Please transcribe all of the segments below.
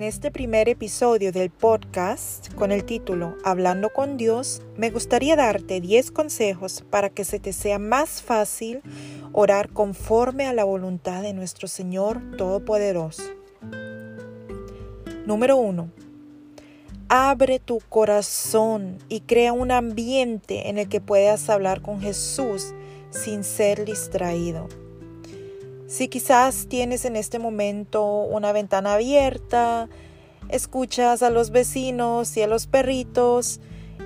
En este primer episodio del podcast con el título Hablando con Dios, me gustaría darte 10 consejos para que se te sea más fácil orar conforme a la voluntad de nuestro Señor Todopoderoso. Número 1. Abre tu corazón y crea un ambiente en el que puedas hablar con Jesús sin ser distraído. Si quizás tienes en este momento una ventana abierta, escuchas a los vecinos y a los perritos,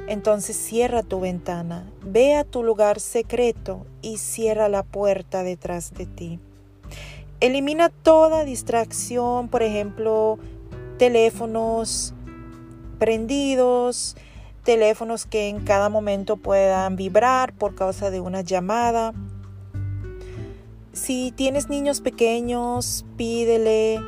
entonces cierra tu ventana, ve a tu lugar secreto y cierra la puerta detrás de ti. Elimina toda distracción, por ejemplo, teléfonos prendidos, teléfonos que en cada momento puedan vibrar por causa de una llamada. Si tienes niños pequeños, pídele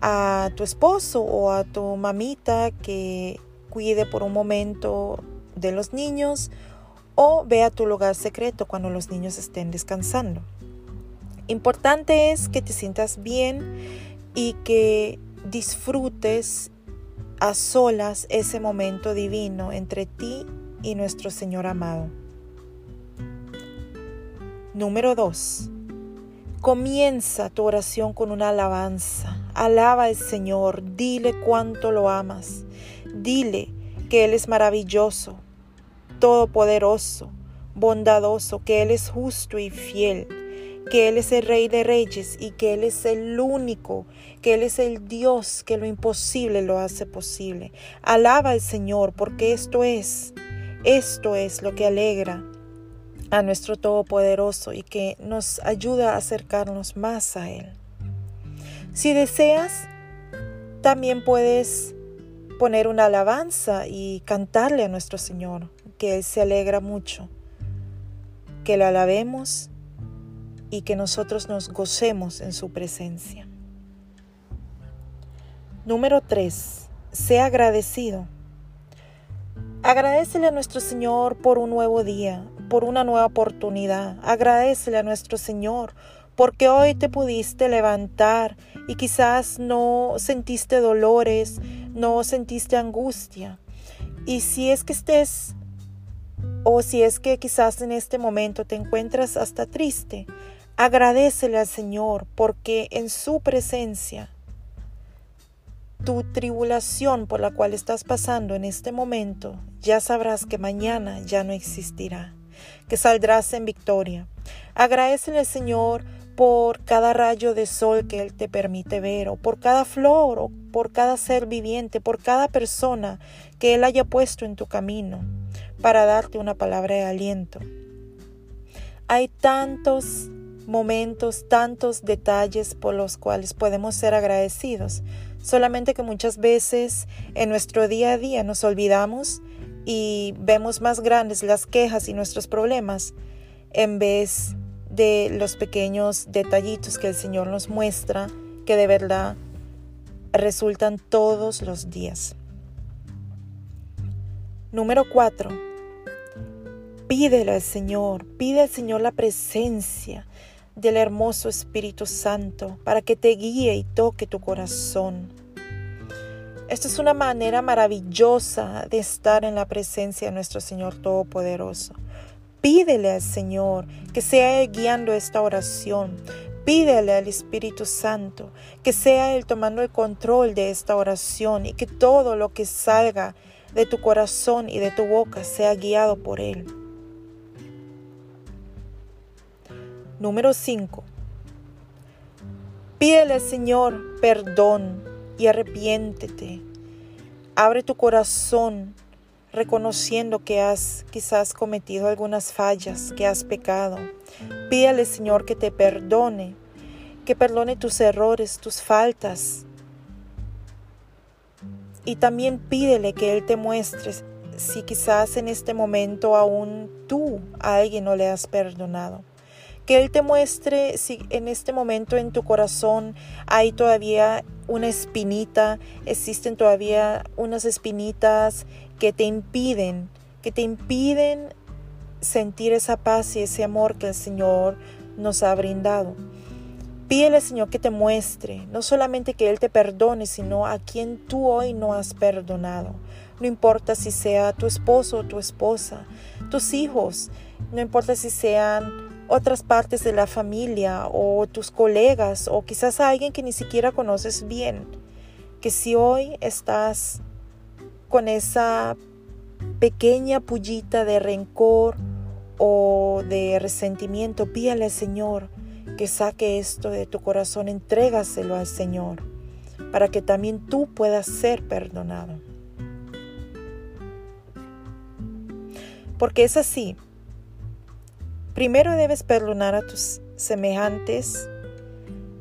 a tu esposo o a tu mamita que cuide por un momento de los niños o ve a tu lugar secreto cuando los niños estén descansando. Importante es que te sientas bien y que disfrutes a solas ese momento divino entre ti y nuestro Señor amado. Número 2. Comienza tu oración con una alabanza. Alaba al Señor, dile cuánto lo amas. Dile que Él es maravilloso, todopoderoso, bondadoso, que Él es justo y fiel, que Él es el Rey de Reyes y que Él es el único, que Él es el Dios que lo imposible lo hace posible. Alaba al Señor porque esto es, esto es lo que alegra a nuestro Todopoderoso y que nos ayuda a acercarnos más a Él. Si deseas, también puedes poner una alabanza y cantarle a nuestro Señor, que Él se alegra mucho, que lo alabemos y que nosotros nos gocemos en su presencia. Número 3. Sea agradecido. Agradecele a nuestro Señor por un nuevo día, por una nueva oportunidad. Agradecele a nuestro Señor porque hoy te pudiste levantar y quizás no sentiste dolores, no sentiste angustia. Y si es que estés o si es que quizás en este momento te encuentras hasta triste, agradecele al Señor porque en su presencia tu tribulación por la cual estás pasando en este momento, ya sabrás que mañana ya no existirá que saldrás en victoria. Agradecele al Señor por cada rayo de sol que Él te permite ver, o por cada flor, o por cada ser viviente, por cada persona que Él haya puesto en tu camino para darte una palabra de aliento. Hay tantos momentos, tantos detalles por los cuales podemos ser agradecidos, solamente que muchas veces en nuestro día a día nos olvidamos y vemos más grandes las quejas y nuestros problemas en vez de los pequeños detallitos que el Señor nos muestra que de verdad resultan todos los días. Número 4. Pídele al Señor, pide al Señor la presencia del hermoso Espíritu Santo para que te guíe y toque tu corazón. Esta es una manera maravillosa de estar en la presencia de nuestro Señor Todopoderoso. Pídele al Señor que sea guiando esta oración. Pídele al Espíritu Santo que sea Él tomando el control de esta oración y que todo lo que salga de tu corazón y de tu boca sea guiado por Él. Número 5. Pídele al Señor perdón y arrepiéntete. Abre tu corazón reconociendo que has quizás cometido algunas fallas, que has pecado. Pídele, Señor, que te perdone, que perdone tus errores, tus faltas. Y también pídele que Él te muestre si quizás en este momento aún tú a alguien no le has perdonado. Que Él te muestre si en este momento en tu corazón hay todavía una espinita, existen todavía unas espinitas que te impiden, que te impiden sentir esa paz y ese amor que el Señor nos ha brindado. Pídele, Señor, que te muestre, no solamente que Él te perdone, sino a quien tú hoy no has perdonado. No importa si sea tu esposo o tu esposa, tus hijos, no importa si sean otras partes de la familia o tus colegas o quizás alguien que ni siquiera conoces bien. Que si hoy estás con esa pequeña pullita de rencor o de resentimiento, pídale al Señor que saque esto de tu corazón, entrégaselo al Señor, para que también tú puedas ser perdonado. Porque es así. Primero debes perdonar a tus semejantes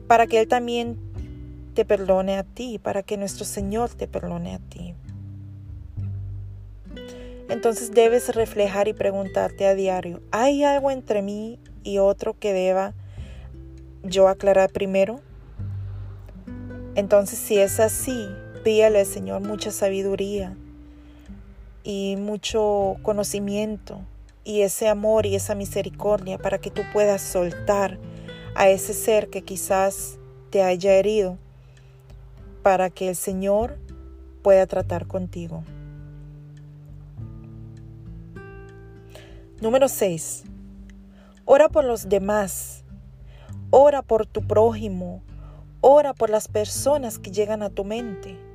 para que Él también te perdone a ti, para que nuestro Señor te perdone a ti. Entonces debes reflejar y preguntarte a diario, ¿hay algo entre mí y otro que deba yo aclarar primero? Entonces, si es así, pídale al Señor mucha sabiduría y mucho conocimiento y ese amor y esa misericordia para que tú puedas soltar a ese ser que quizás te haya herido para que el Señor pueda tratar contigo. Número 6. Ora por los demás Ora por tu prójimo. Ora por las personas que llegan a tu mente.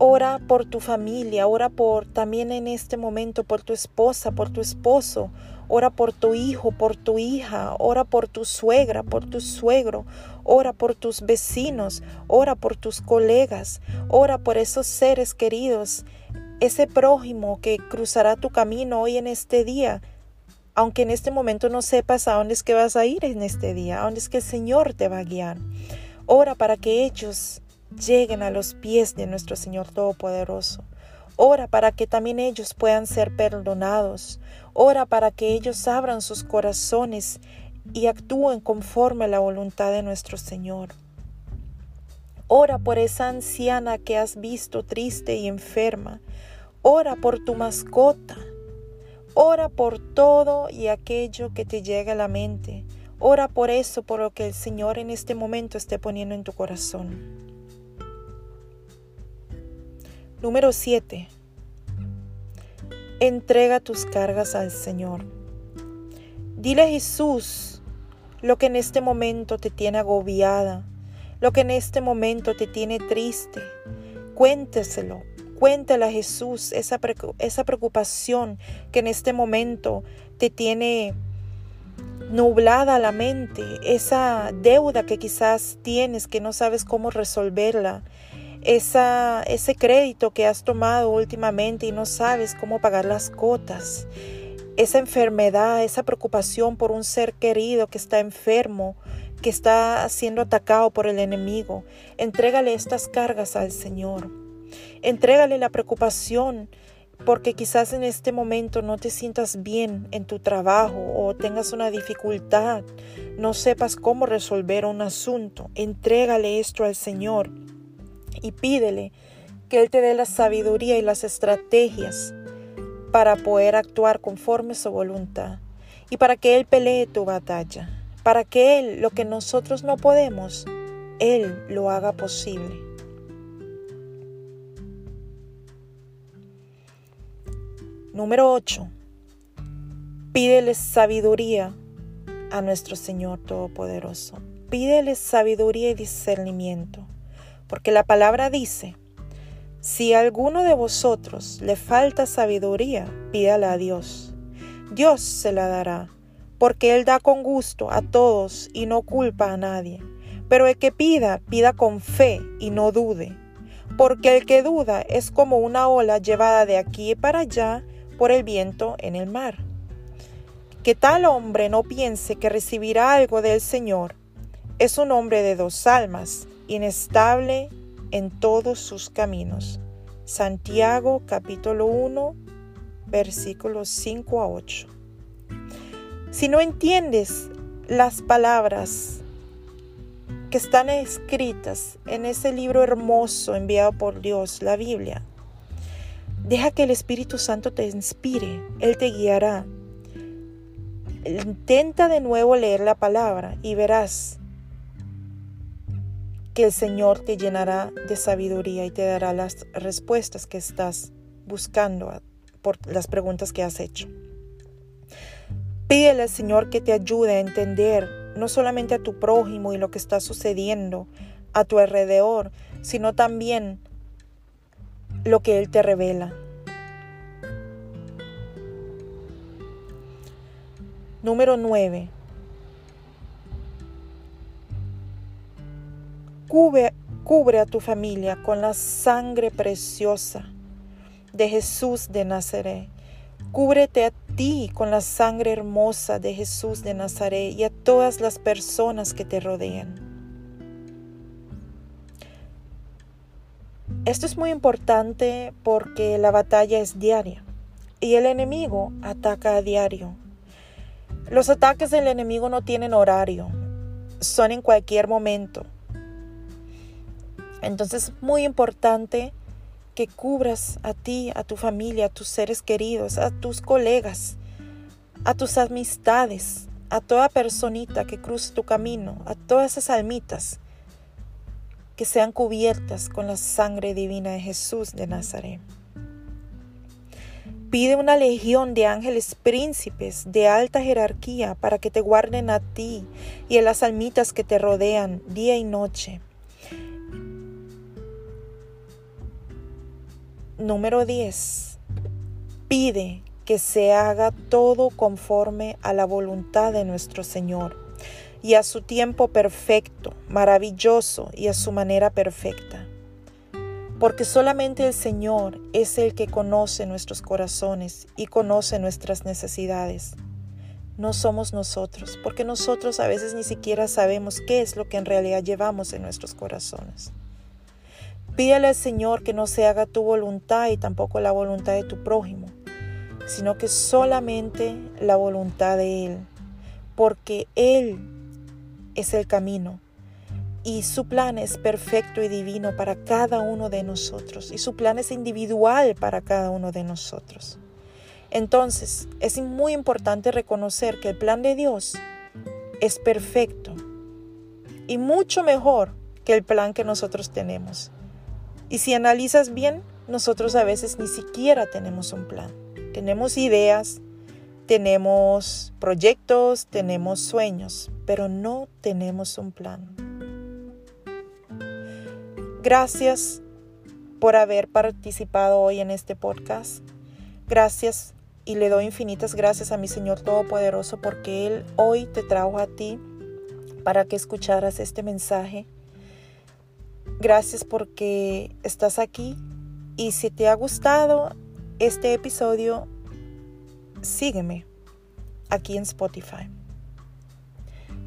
Ora por tu familia, ora por también en este momento por tu esposa, por tu esposo, ora por tu hijo, por tu hija, ora por tu suegra, por tu suegro, ora por tus vecinos, ora por tus colegas, ora por esos seres queridos, ese prójimo que cruzará tu camino hoy en este día. Aunque en este momento no sepas a dónde es que vas a ir en este día, a dónde es que el Señor te va a guiar. Ora para que ellos lleguen a los pies de nuestro Señor Todopoderoso. Ora para que también ellos puedan ser perdonados. Ora para que ellos abran sus corazones y actúen conforme a la voluntad de nuestro Señor. Ora por esa anciana que has visto triste y enferma. Ora por tu mascota. Ora por todo y aquello que te llega a la mente. Ora por eso, por lo que el Señor en este momento esté poniendo en tu corazón. Número 7. Entrega tus cargas al Señor. Dile a Jesús lo que en este momento te tiene agobiada, lo que en este momento te tiene triste. Cuénteselo, Cuéntale a Jesús esa, esa preocupación que en este momento te tiene nublada la mente, esa deuda que quizás tienes que no sabes cómo resolverla, esa, ese crédito que has tomado últimamente y no sabes cómo pagar las cotas, esa enfermedad, esa preocupación por un ser querido que está enfermo, que está siendo atacado por el enemigo. Entrégale estas cargas al Señor. Entrégale la preocupación porque quizás en este momento no te sientas bien en tu trabajo o tengas una dificultad, no sepas cómo resolver un asunto. Entrégale esto al Señor y pídele que Él te dé la sabiduría y las estrategias para poder actuar conforme su voluntad y para que Él pelee tu batalla, para que Él, lo que nosotros no podemos, Él lo haga posible. Número 8. Pídele sabiduría a nuestro Señor Todopoderoso. Pídele sabiduría y discernimiento, porque la palabra dice, si a alguno de vosotros le falta sabiduría, pídala a Dios. Dios se la dará, porque Él da con gusto a todos y no culpa a nadie. Pero el que pida, pida con fe y no dude, porque el que duda es como una ola llevada de aquí para allá por el viento en el mar. Que tal hombre no piense que recibirá algo del Señor. Es un hombre de dos almas, inestable en todos sus caminos. Santiago capítulo 1 versículos 5 a 8. Si no entiendes las palabras que están escritas en ese libro hermoso enviado por Dios, la Biblia, Deja que el Espíritu Santo te inspire, Él te guiará. Intenta de nuevo leer la palabra y verás que el Señor te llenará de sabiduría y te dará las respuestas que estás buscando por las preguntas que has hecho. Pídele al Señor que te ayude a entender no solamente a tu prójimo y lo que está sucediendo a tu alrededor, sino también lo que Él te revela. Número 9. Cubre, a tu familia con la sangre preciosa de Jesús de Nazaret. Cúbrete a ti con la sangre hermosa de Jesús de Nazaret y a todas las personas que te rodean. Esto es muy importante porque la batalla es diaria y el enemigo ataca a diario. Los ataques del enemigo no tienen horario, son en cualquier momento. Entonces es muy importante que cubras a ti, a tu familia, a tus seres queridos, a tus colegas, a tus amistades, a toda personita que cruce tu camino, a todas esas almitas que sean cubiertas con la sangre divina de Jesús de Nazaret. Pide una legión de ángeles príncipes de alta jerarquía para que te guarden a ti y a las almitas que te rodean día y noche. Número 10. Pide que se haga todo conforme a la voluntad de nuestro Señor y a su tiempo perfecto, maravilloso y a su manera perfecta. Porque solamente el Señor es el que conoce nuestros corazones y conoce nuestras necesidades. No somos nosotros, porque nosotros a veces ni siquiera sabemos qué es lo que en realidad llevamos en nuestros corazones. Pídele al Señor que no se haga tu voluntad y tampoco la voluntad de tu prójimo, sino que solamente la voluntad de Él, porque Él es el camino y su plan es perfecto y divino para cada uno de nosotros y su plan es individual para cada uno de nosotros. Entonces, es muy importante reconocer que el plan de Dios es perfecto y mucho mejor que el plan que nosotros tenemos. Y si analizas bien, nosotros a veces ni siquiera tenemos un plan. Tenemos ideas, tenemos proyectos, tenemos sueños, pero no tenemos un plan. Gracias por haber participado hoy en este podcast. Gracias y le doy infinitas gracias a mi Señor Todopoderoso porque Él hoy te trajo a ti para que escucharas este mensaje Gracias porque estás aquí y si te ha gustado este episodio, sígueme aquí en Spotify.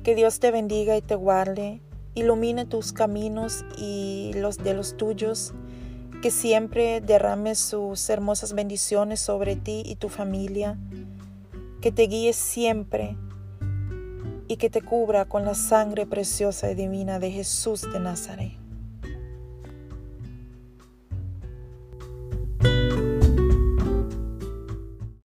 Que Dios te bendiga y te guarde, ilumine tus caminos y los de los tuyos, que siempre derrame sus hermosas bendiciones sobre ti y tu familia, que te guíe siempre y que te cubra con la sangre preciosa y divina de Jesús de Nazaret.